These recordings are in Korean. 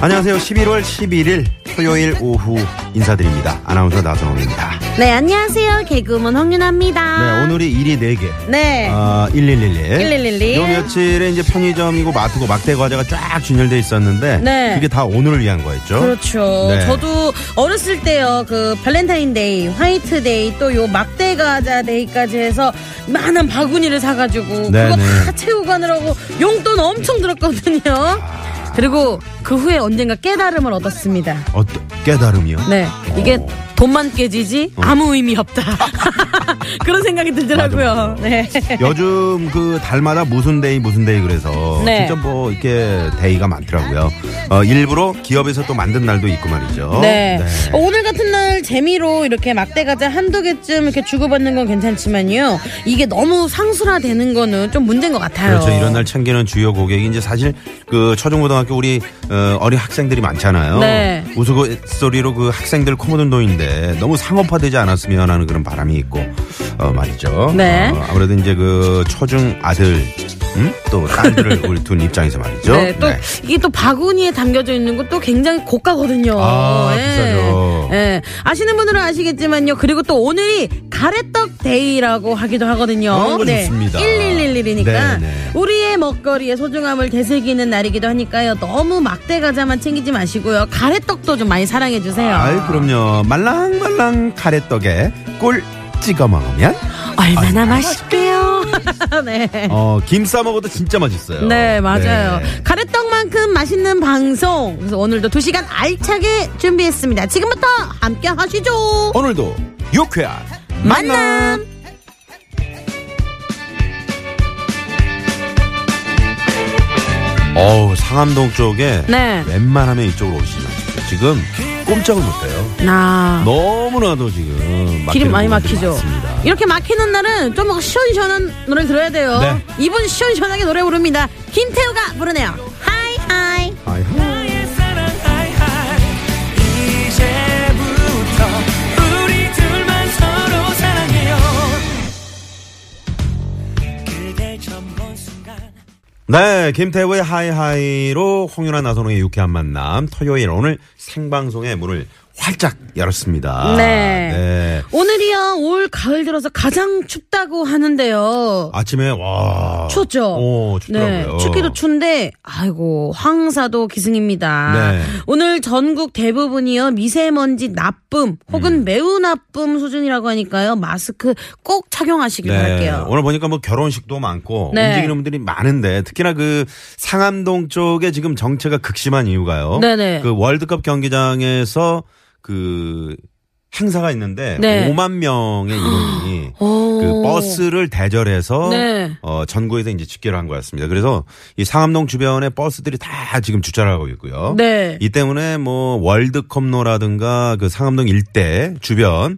안녕하세요. 11월 11일 토요일 오후 인사드립니다. 아나운서 나선홍입니다. 네 안녕하세요 개그우먼 홍윤아입니다 네, 오늘이 일이 4개. 네 아, 1111. 1111. 요 며칠에 이제 편의점이고 마트고 막대 과자가 쫙 진열돼 있었는데 네. 그게 다 오늘을 위한 거였죠. 그렇죠 네. 저도 어렸을 때요 그 발렌타인데이 화이트데이 또 요 막대 과자 day까지 해서 많은 바구니를 사 가지고 네, 그거 네. 다 채우고 가느라고 용돈 엄청 들었거든요 그리고 그 후에 언젠가 깨달음을 얻었습니다 어떤 깨달음이요? 네 이게 돈만 깨지지 아무 의미 없다 그런 생각이 들더라고요 어. 네. 요즘 그 달마다 무슨 day 무슨 day 그래서 네. 진짜 뭐 이렇게 day가 많더라고요. 어, 일부러 기업에서 또 만든 날도 있고 말이죠. 네. 오늘 같은 날 재미로 이렇게 막대 과자 한두 개쯤 이렇게 주고받는 건 괜찮지만요. 이게 너무 상술화되는 거는 좀 문제인 것 같아요. 그렇죠. 이런 날 챙기는 주요 고객이 이제 사실 그 초중고등학교 우리 어, 어린 학생들이 많잖아요. 네. 우스갯소리로 그 학생들 코묻은 돈인데 너무 상업화되지 않았으면 하는 그런 바람이 있고 어, 말이죠. 네. 어, 아무래도 이제 그 초중 아들 음? 또 딸들을 우리 둔 입장에서 말이죠. 네, 또 네. 이게 또 바구니에 담겨져 있는 것도 굉장히 고가거든요. 아, 예. 비싸죠. 예. 아시는 분들은 아시겠지만요. 그리고 또 오늘이 가래떡 데이라고 하기도 하거든요. 거 좋습니다. 1111이니까 네, 네. 우리의 먹거리의 소중함을 되새기는 날이기도 하니까요. 너무 막대 과자만 챙기지 마시고요. 가래떡도 좀 많이 사랑해 주세요. 아이 그럼요. 말랑말랑 가래떡에 꿀 찍어 먹으면 얼마나 맛있게요. 네. 어, 김 싸 먹어도 진짜 맛있어요. 네, 맞아요. 네. 가래떡만큼 맛있는 방송. 그래서 오늘도 두 시간 알차게 준비했습니다. 지금부터 함께 하시죠. 오늘도 유쾌한 만남. 어우 상암동 쪽에 네. 웬만하면 이쪽으로 오시지 마십시오. 지금 꼼짝을 못해요. 나. 너무나도 지금 길이 많이 막히죠. 많습니다. 이렇게 막히는 날은 좀 시원시원한 노래를 들어야 돼요. 네. 이분 시원시원하게 노래 부릅니다. 김태우가 부르네요. 네, 김태우의 하이하이로 홍윤아 나선홍의 유쾌한 만남 토요일 오늘 생방송의 문을 활짝 열었습니다. 네. 네. 오늘이요 올 가을 들어서 가장 춥다고 하는데요. 아침에 와 추웠죠? 오, 춥더라고요. 네, 춥기도 추운데, 아이고, 황사도 기승입니다. 네. 오늘 전국 대부분이요, 미세먼지 나쁨, 혹은 음. 매우 나쁨 수준이라고 하니까요, 마스크 꼭 착용하시길 바랄게요. 네. 오늘 보니까 뭐 결혼식도 많고 네. 움직이는 분들이 많은데 특히나 그 상암동 쪽에 지금 정체가 극심한 이유가요. 네네. 그 월드컵 경기장에서 그 행사가 있는데 네. 5만 명의 인원이 오. 그 버스를 대절해서 네. 어 전국에서 이제 집계를 한 거였습니다. 그래서 이 상암동 주변에 버스들이 다 지금 주차를 하고 있고요. 네. 이 때문에 뭐 월드컵로라든가 그 상암동 일대 주변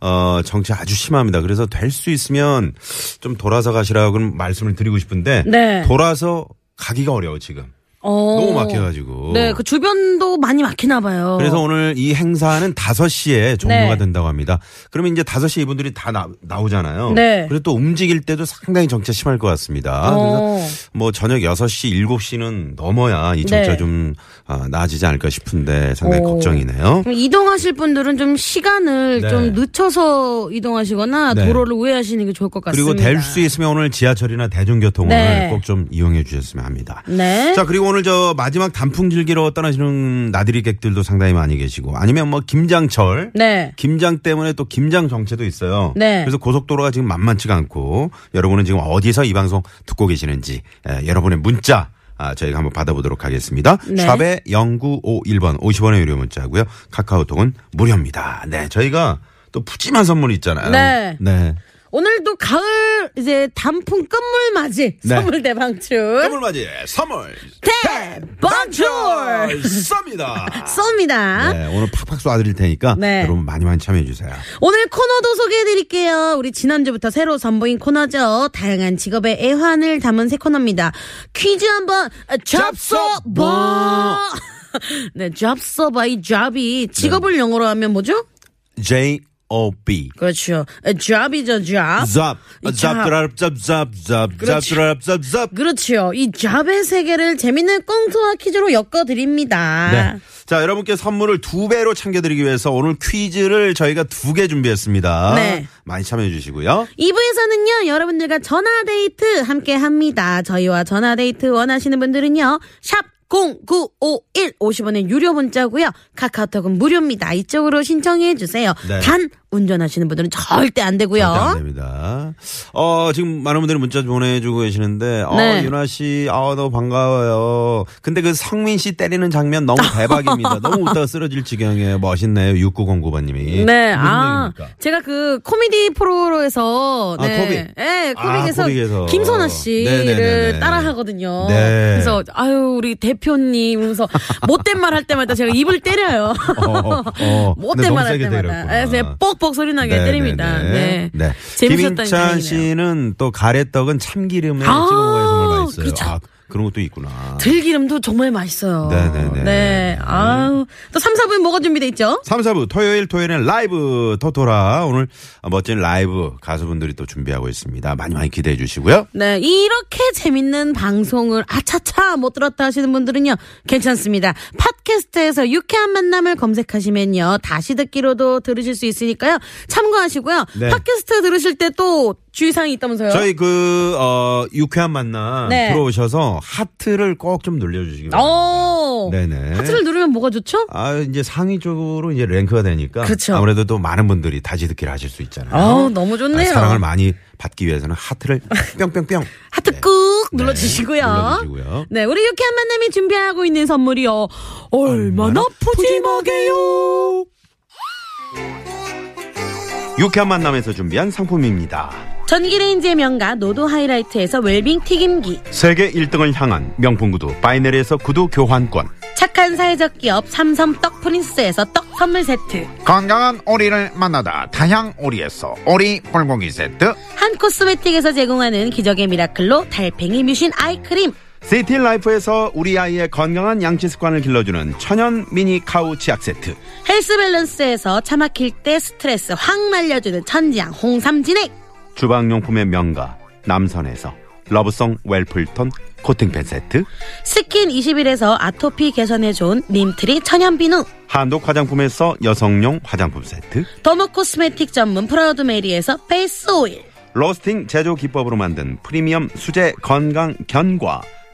어 정체 아주 심합니다. 그래서 될 수 있으면 좀 돌아서 가시라고 말씀을 드리고 싶은데 네. 돌아서 가기가 어려워 지금. 어. 너무 막혀가지고. 네, 그 주변도 많이 막히나 봐요. 그래서 오늘 이 행사는 5시에 종료가 네. 된다고 합니다. 그러면 이제 5시에 이분들이 다 나, 나오잖아요. 네. 그래서 또 움직일 때도 상당히 정체 심할 것 같습니다. 어. 그래서 뭐 저녁 6시, 7시는 넘어야 이 정체 네. 좀 아, 나아지지 않을까 싶은데 상당히 오. 걱정이네요. 이동하실 분들은 좀 시간을 네. 좀 늦춰서 이동하시거나 네. 도로를 우회하시는 게 좋을 것 같습니다. 그리고 될 수 있으면 오늘 지하철이나 대중교통을 네. 꼭좀 이용해 주셨으면 합니다. 네. 자, 그리고 오늘 저 마지막 단풍 즐기러 떠나시는 나들이 객들도 상당히 많이 계시고 아니면 뭐 김장철 네. 김장 때문에 또 김장 정체도 있어요. 네. 그래서 고속도로가 지금 만만치가 않고 여러분은 지금 어디서 이 방송 듣고 계시는지 에, 여러분의 문자 아, 저희가 한번 받아보도록 하겠습니다. 네. 샵의 0951번 50원의 유료 문자고요. 카카오톡은 무료입니다. 네, 저희가 또 푸짐한 선물이 있잖아요. 네. 네. 오늘도 가을 이제 단풍 끝물 맞이 네. 선물 대방출 선물 맞이 선물 대방출 쏩니다. 쏩니다. 네, 오늘 팍팍 쏴드릴 테니까 네. 여러분 많이 많이 참여해 주세요. 오늘 코너도 소개해드릴게요. 우리 지난주부터 새로 선보인 코너죠. 다양한 직업의 애환을 담은 새 코너입니다. 퀴즈 한번 잡숴봐. 네, 잡숴봐. 이 잡이 직업을 영어로 하면 뭐죠? J O B. 그렇죠. 잡이죠, 잡. 잡, 이 잡. 잡드랍, 잡, 잡, 잡, 그렇지. 잡드랍, 잡, 잡. 그렇죠. 이 잡의 세계를 재밌는 꽁트와 퀴즈로 엮어드립니다. 네. 자, 여러분께 선물을 두 배로 챙겨드리기 위해서 오늘 퀴즈를 저희가 두 개 준비했습니다. 네. 많이 참여해 주시고요. 2부에서는요, 여러분들과 전화데이트 함께 합니다. 저희와 전화데이트 원하시는 분들은요, 샵 0951 50원의 유료 문자고요. 카카오톡은 무료입니다. 이쪽으로 신청해 주세요. 네. 단 운전하시는 분들은 절대 안 되고요. 절대 안 됩니다. 어, 지금 많은 분들이 문자 보내주고 계시는데, 어, 네. 윤아 씨, 아, 너무 반가워요. 근데 그 성민 씨 때리는 장면 너무 대박입니다. 너무 웃다가 쓰러질 지경이에요. 멋있네요. 6909번님이. 네, 아, 얘기입니까? 제가 그 코미디 프로에서, 아, 네, 코빅. 네, 아, 코빅에서 코빅에서. 김선아 씨를 네네네네. 따라 하거든요. 네. 그래서, 아유, 우리 대표님, 그러면서 못된 말 할 때마다 제가 입을 때려요. 어, 어. 못된 말 할 때마다. 그래서 뻑뻑 소리 나게 때립니다. 네. 네. 재밌었다니 김인찬 다행이네요. 씨는 또 가래떡은 참기름에 아, 찍어 먹어야 정말 맛있어요. 그렇죠. 아, 그런 것도 있구나. 들기름도 정말 맛있어요. 네네네. 네. 아우. 또 3, 4분 뭐가 준비돼 있죠? 3, 4부 토요일 토요일엔 라이브 토토라 오늘 멋진 라이브 가수분들이 또 준비하고 있습니다. 많이 많이 기대해 주시고요. 네. 이렇게 재밌는 방송을 아차차 못 들었다 하시는 분들은요. 괜찮습니다. 팟캐스트에서 유쾌한 만남을 검색하시면요. 다시 듣기로도 들으실 수 있으니까요. 참고하시고요. 네. 팟캐스트 들으실 때 또 주의사항이 있다면서요? 저희 그 어, 유쾌한 만남 네. 들어오셔서 하트를 꼭 좀 눌러주시기 바랍니다. 오. 네네. 하트를 누르면 뭐가 좋죠? 아 이제 상위 쪽으로 이제 랭크가 되니까 그렇죠. 아무래도 또 많은 분들이 다시 듣기를 하실 수 있잖아요. 아우, 너무 좋네요. 아, 사랑을 많이 받기 위해서는 하트를 뿅뿅뿅 하트 네. 꾹 네, 눌러주시고요. 눌러주시고요. 네, 우리 유쾌한 만남이 준비하고 있는 선물이요. 얼마나 푸짐하게요. 유쾌한 만남에서 준비한 상품입니다. 전기레인지의 명가 노도 하이라이트에서 웰빙 튀김기. 세계 1등을 향한 명품 구두 바이네르에서 구두 교환권 착한 사회적 기업 삼성 떡 프린스에서 떡 선물 세트. 건강한 오리를 만나다 다향 오리에서 오리 불고기 세트 한 코스메틱에서 제공하는 기적의 miracle로 달팽이 뮤신 eye cream. 시티 라이프에서 우리 아이의 건강한 양치 습관을 길러주는 천연 미니 카우 치약 세트 헬스 밸런스에서 차 막힐 때 스트레스 확 날려주는 천지향 홍삼 진액. 주방용품의 명가 남선에서 러브송 웰플톤 코팅팬 세트 스킨 21에서 아토피 개선에 좋은 님트리 천연 비누. 한독 화장품에서 여성용 화장품 세트 dermo cosmetic 전문 Proud Mary에서 face oil. 로스팅 제조 기법으로 만든 프리미엄 수제 건강 견과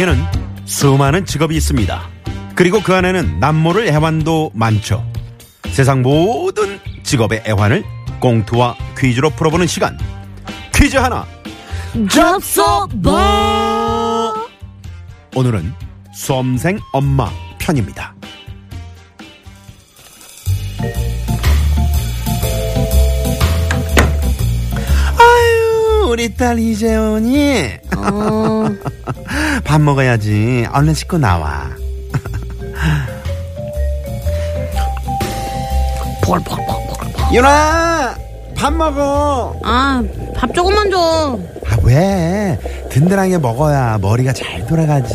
상에는 수많은 직업이 있습니다. 그리고 그 안에는 남모를 애환도 많죠. 세상 모든 직업의 애환을 꽁트와 퀴즈로 풀어보는 시간. 퀴즈 하나. 잡숴봐. 오늘은 수험생 엄마 편입니다. 아유, 우리 딸 이재원이 밥 먹어야지. 얼른 씻고 나와. 윤아, 밥 먹어. 아, 밥 조금만 줘. 아, 왜? 든든하게 먹어야 머리가 잘 돌아가지.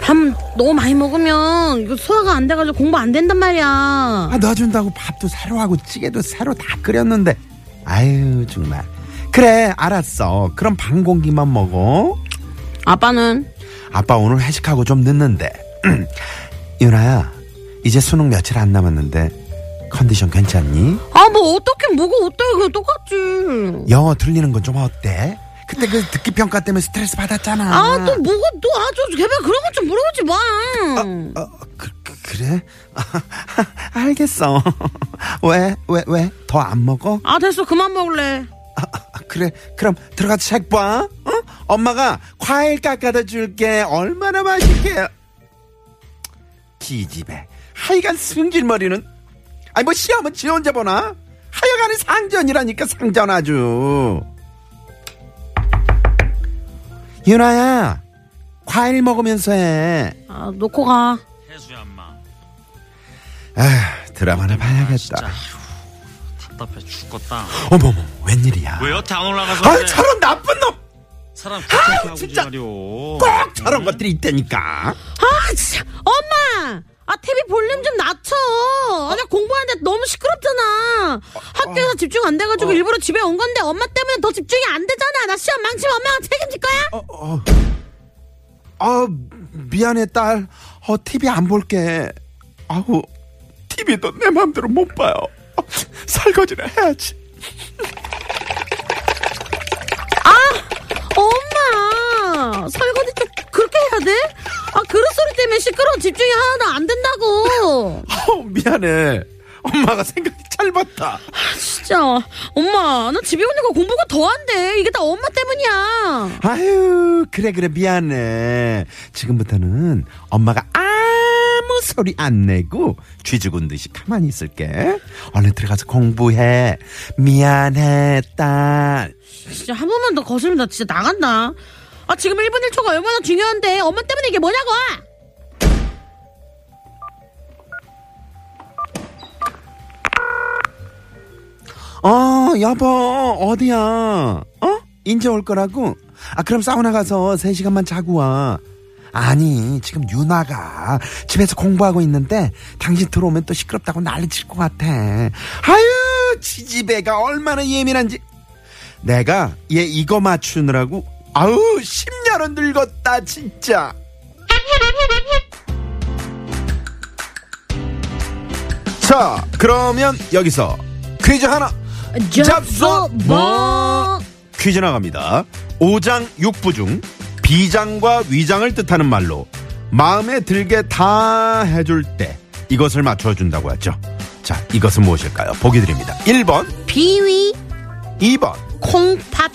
밥 너무 많이 먹으면 이거 소화가 안 돼가지고 공부 안 된단 말이야. 아, 넣어준다고 밥도 새로 하고 찌개도 새로 다 끓였는데. 아유, 정말. 그래, 알았어. 그럼 반 공기만 먹어. 아빠는 아빠 오늘 회식하고 좀 늦는데. 윤아야, 이제 수능 며칠 안 남았는데, 컨디션 괜찮니? 아, 뭐, 어떻게, 뭐가 어때? 그냥 똑같지. 영어 들리는 건 좀 어때? 그때 그 듣기 평가 때문에 스트레스 받았잖아. 아, 또 뭐가, 또 아주, 개발 그런 것 좀 물어보지 마. 어, 그, 그, 래 알겠어. 왜, 왜, 왜? 더 안 먹어? 아, 됐어. 그만 먹을래. 아, 아, 그래. 그럼 들어가서 책 봐. 어? 엄마가 과일 깎아다 줄게. 얼마나 맛있게. 기집애. 하여간 승질머리는. 아니, 뭐 시험은 지 혼자 보나? 하여간에 상전이라니까, 상전 아주. 윤아야, 과일 먹으면서 해. 아, 놓고 가. 해수야 엄마 아, 드라마나 봐야겠다. 진짜 답답해 죽겠다 어머머, 웬일이야. 왜 여태 안 올라가서 아, 그래? 저런 나쁜 놈! 사람 귀찮게 하고 진짜. 말이오 꼭 저런 것들이 있다니까. 아, 진짜. 엄마! 아, TV 볼륨 좀 낮춰. 아, 나 공부하는데 너무 시끄럽잖아. 학교에서 집중 안 돼가지고 일부러 집에 온 건데 엄마 때문에 더 집중이 안 되잖아. 나 시험 망치면 엄마가 책임질 거야? 어, 어. 아, 미안해, 딸. 어, TV 안 볼게. 아우, TV도 내 마음대로 못 봐요. 어, 설거지를 해야지. 엄마! 설거지 좀 그렇게 해야 돼? 아, 그릇 소리 때문에 시끄러 워. 집중이 하나도 안 된다고. 어, 미안해. 엄마가 생각이 짧았다. 진짜. 엄마, 나 집에 오니까 공부가 더 안 돼. 이게 다 엄마 때문이야. 아유, 그래, 그래, 미안해. 지금부터는 엄마가 아 무 소리 안 내고 쥐죽은 듯이 가만히 있을게. 얼른 들어가서 공부해. 미안해, 딸. 진짜 한 번만 더 거슬면 나 진짜 나간다. 아, 지금 1분 1초가 얼마나 중요한데 엄마 때문에 이게 뭐냐고! 어, 여보, 어디야? 어? 인제 올 거라고? 아, 그럼 사우나 가서 3시간만 자고 와. 아니, 지금 유나가 집에서 공부하고 있는데 당신 들어오면 또 시끄럽다고 난리 칠 것 같아. 아유, 지지배가 얼마나 예민한지. 내가 얘 이거 맞추느라고 아우, 10년은 늙었다, 진짜. 자, 그러면 여기서 퀴즈 하나 잡숴 뭐 퀴즈 나갑니다. 오장 육부 중 비장과 위장을 뜻하는 말로 마음에 들게 다 해줄 때 이것을 맞춰준다고 하죠. 자, 이것은 무엇일까요? 보기 드립니다. 1번, 비위, 2번, 콩팥,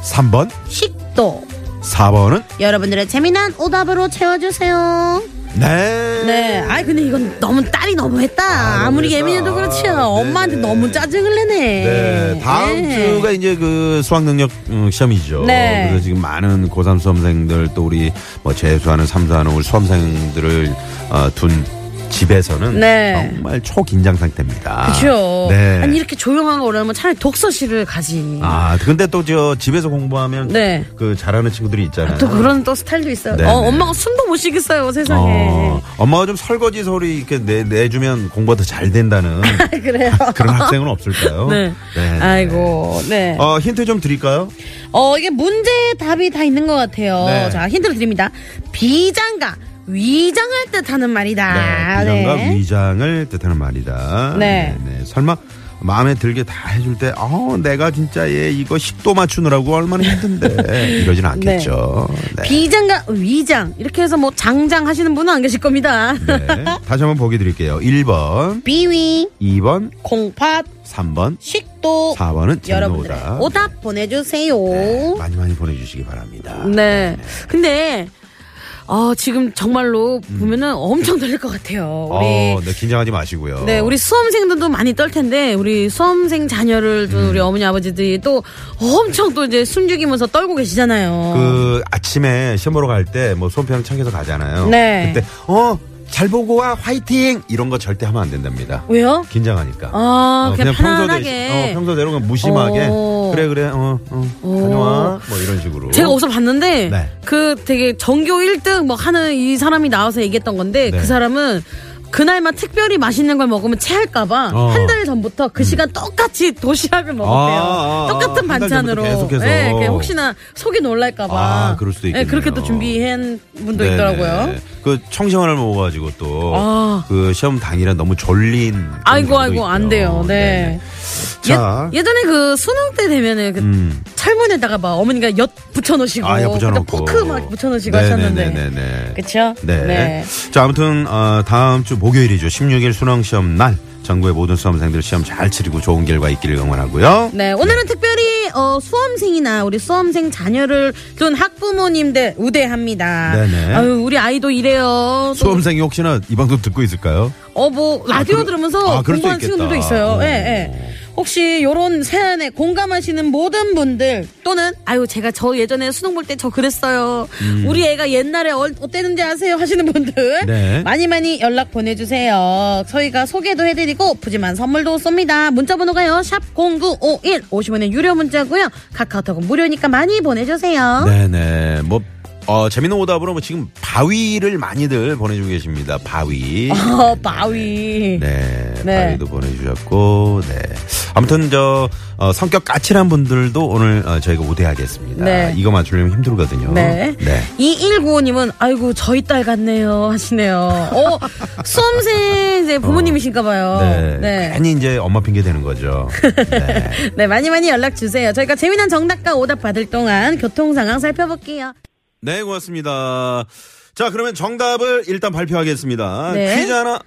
3번, 식도. 4번은 여러분들의 재미난 오답으로 채워주세요. 네. 네. 아이, 근데 이건 너무 딸이 너무했다. 아, 아, 무리. 예민해도 그렇지요. 네, 엄마한테 네. 너무 짜증을 내네. 네, 다음 네. 주가 이제 그 수학 능력 음, 시험이죠. 네. 그래서 지금 많은 고3 수험생들 또 우리 뭐 재수하는 삼수하는 우리 수험생들을 어, 둔 집에서는 네. 정말 초긴장 상태입니다. 그죠. 네. 아니, 이렇게 조용한 거 그러면 차라리 독서실을 가지. 아, 근데 또 저 집에서 공부하면 네. 그 잘하는 친구들이 있잖아요. 또 그런 또 스타일도 있어요. 네, 어, 네. 엄마가 숨도 못 쉬겠어요, 세상에. 어, 엄마가 좀 설거지 소리 이렇게 내, 내주면 공부가 더 잘 된다는 그래요. 그런 학생은 없을까요? 네. 아이고, 네. 어, 힌트 좀 드릴까요? 어, 이게 문제 답이 다 있는 것 같아요. 네. 자, 힌트를 드립니다. 비장과 위장을 뜻하는 말이다. 네, 비장과 네. 위장을 뜻하는 말이다. 네. 네. 설마 마음에 들게 다 해줄 때, 어, 내가 진짜 얘 이거 식도 맞추느라고 얼마나 힘든데 이러진 않겠죠. 네. 비장과 위장 이렇게 해서 뭐 장장 하시는 분은 안 계실 겁니다. 네. 다시 한번 보기 드릴게요. 1번, 비위, 2번, 콩팥, 3번, 식도. 4번은 여러분들의 쟁노다. 오답 보내주세요. 네, 많이 많이 보내주시기 바랍니다. 네. 근데 어, 지금 정말로 보면은 엄청 떨릴 것 같아요. 우리 어, 네, 긴장하지 마시고요. 네, 우리 수험생들도 많이 떨 텐데 우리 수험생 자녀를 둔 음. 우리 어머니 아버지들이 또 엄청 또 이제 숨죽이면서 떨고 계시잖아요. 그 아침에 시험 보러 갈 때 뭐 수험평 챙겨서 가잖아요. 네. 그때 어 잘 보고 와 화이팅 이런 거 절대 하면 안 된답니다. 왜요? 긴장하니까. 아, 어, 그냥, 평소대- 편안하게. 어, 평소대로 그냥 무심하게 오. 그래 그래 어, 어 다녀와 뭐 이런 식으로. 제가 어디서 봤는데 네. 그 되게 전교 1등 뭐 하는 이 사람이 나와서 얘기했던 건데 네. 그 사람은 그날만 특별히 맛있는 걸 먹으면 체할까봐 어. 한달 전부터 그 시간 똑같이 도시락을 먹었대요. 아, 아, 똑같은 한달 반찬으로. 계속해서. 네, 혹시나 속이 놀랄까봐. 아, 그럴 수도 있겠네요. 그렇게 또 준비한 분도 네네. 있더라고요. 그 청시원을 먹어가지고 또 아. 그 시험 당일에 너무 졸린. 아이고 아이고 안 있고요. 돼요. 네. 자. 예, 예전에 그 수능 때 되면은 그 음. 철문에다가 막 어머니가 엿 붙여놓으시고 아, 야, 붙여놓고. 포크 막 붙여놓으시고 하셨는데 네네네네. 그쵸? 네. 자, 아무튼, 어, 다음 주 목요일이죠. 16일 수능시험 날. 전국의 모든 수험생들 시험 잘 치르고 좋은 결과 있기를 응원하고요. 네, 오늘은 특별히 어, 수험생이나 우리 수험생 자녀를 둔 학부모님들 우대합니다. 네네. 아유, 우리 아이도 이래요. 또 수험생이 혹시나 이 방송 듣고 있을까요? 어, 뭐, 라디오 그럴- 들으면서 아, 공부하는 친구들도. 있어요. 오. 예, 예. 혹시 요런 사연에 공감하시는 모든 분들 또는 아유 제가 저 예전에 수능 볼 때 저 그랬어요. 우리 애가 옛날에 얼- 어땠는지 아세요 하시는 분들 음. 네. 많이 많이 연락 보내주세요. 저희가 소개도 해드리고 푸짐한 선물도 쏩니다. 문자 번호가요 샵 #0951 50원의 유료 문자고요. 카카오톡은 무료니까 많이 보내주세요. 네네. 뭐, 어, 재밌는 오답으로 뭐 지금 바위를 많이들 보내주고 계십니다. 바위. 어, 바위. 네, 네. 바위도 보내주셨고, 네. 아무튼 저 어, 성격 까칠한 분들도 오늘 어, 저희가 우대하겠습니다. 네. 이거 맞추려면 힘들거든요. 네. 네. 2195님은 아이고 저희 딸 같네요 하시네요. 어 수험생 이제 부모님이신가 봐요. 네. 네. 괜히 이제 엄마 핑계 대는 거죠. 네. 네, 많이 많이 연락 주세요. 저희가 재미난 정답과 오답 받을 동안 교통 상황 살펴볼게요. 네, 고맙습니다. 자, 그러면 정답을 일단 발표하겠습니다. 네. 퀴즈 하나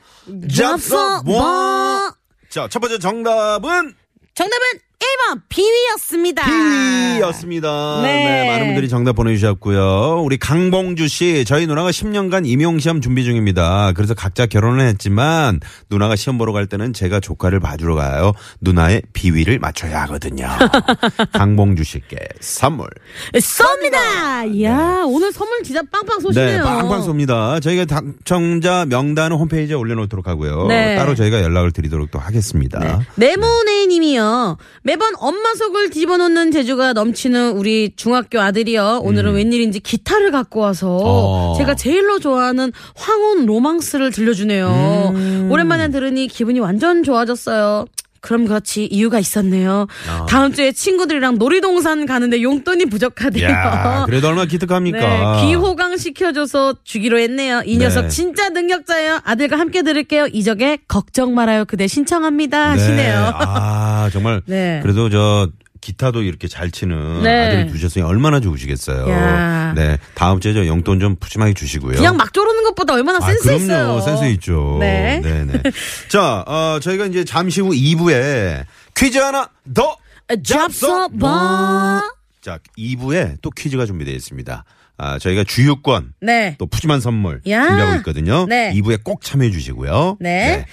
잡서 뭐? 뭐? 자, 첫 번째 정답은 정답은 1번 비위였습니다. 키위였습니다. 네. 네. 많은 분들이 정답 보내주셨고요. 우리 강봉주 씨, 저희 누나가 10년간 임용시험 준비 중입니다. 그래서 각자 결혼을 했지만 누나가 시험 보러 갈 때는 제가 조카를 봐주러 가요. 누나의 비위를 맞춰야 하거든요. 강봉주 씨께 선물. 쏩니다. 이야 오늘 선물 진짜 빵빵 쏘시네요. 네, 빵빵 쏩니다. 저희가 당첨자 명단은 홈페이지에 올려놓도록 하고요. 네. 따로 저희가 연락을 드리도록 또 하겠습니다. 네모네 님이요. 매번 엄마 속을 집어넣는 재주가 넘치는 우리 중학교 아들이요. 오늘은 웬일인지 기타를 갖고 와서 음. 어. 제가 제일로 좋아하는 황혼 로망스를 들려주네요. 음. 오랜만에 들으니 기분이 완전 좋아졌어요. 그럼 그렇지 이유가 있었네요. 아. 다음 주에 친구들이랑 놀이동산 가는데 용돈이 부족하대요. 야, 그래도 얼마나 기특합니까? 네, 기호강 시켜줘서 주기로 했네요. 이 녀석 네. 진짜 능력자예요. 아들과 함께 들을게요. 이적에 걱정 말아요. 그대 신청합니다. 하시네요. 아, 정말. 네. 그래도 저 기타도 이렇게 잘 치는 네. 아들을 두셨으니 얼마나 좋으시겠어요. 야. 네. 다음 주에 저 용돈 좀 푸짐하게 주시고요. 그냥 막 조르는 것보다 얼마나 아, 센스 그럼요. 있어요. 센스 있죠. 네. 네네. 자, 어, 저희가 이제 잠시 후 2부에 퀴즈 하나 더 잡서 봐. 자, 2부에 또 퀴즈가 준비되어 있습니다. 아, 저희가 주유권 네. 또 푸짐한 선물 야. 준비하고 있거든요. 네. 2부에 꼭 참여해 주시고요. 네.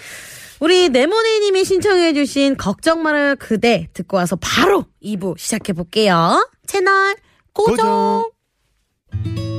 우리 네모네님이 신청해주신 걱정 말아요 그대 듣고 와서 바로 2부 시작해볼게요. 채널 고정. 고정.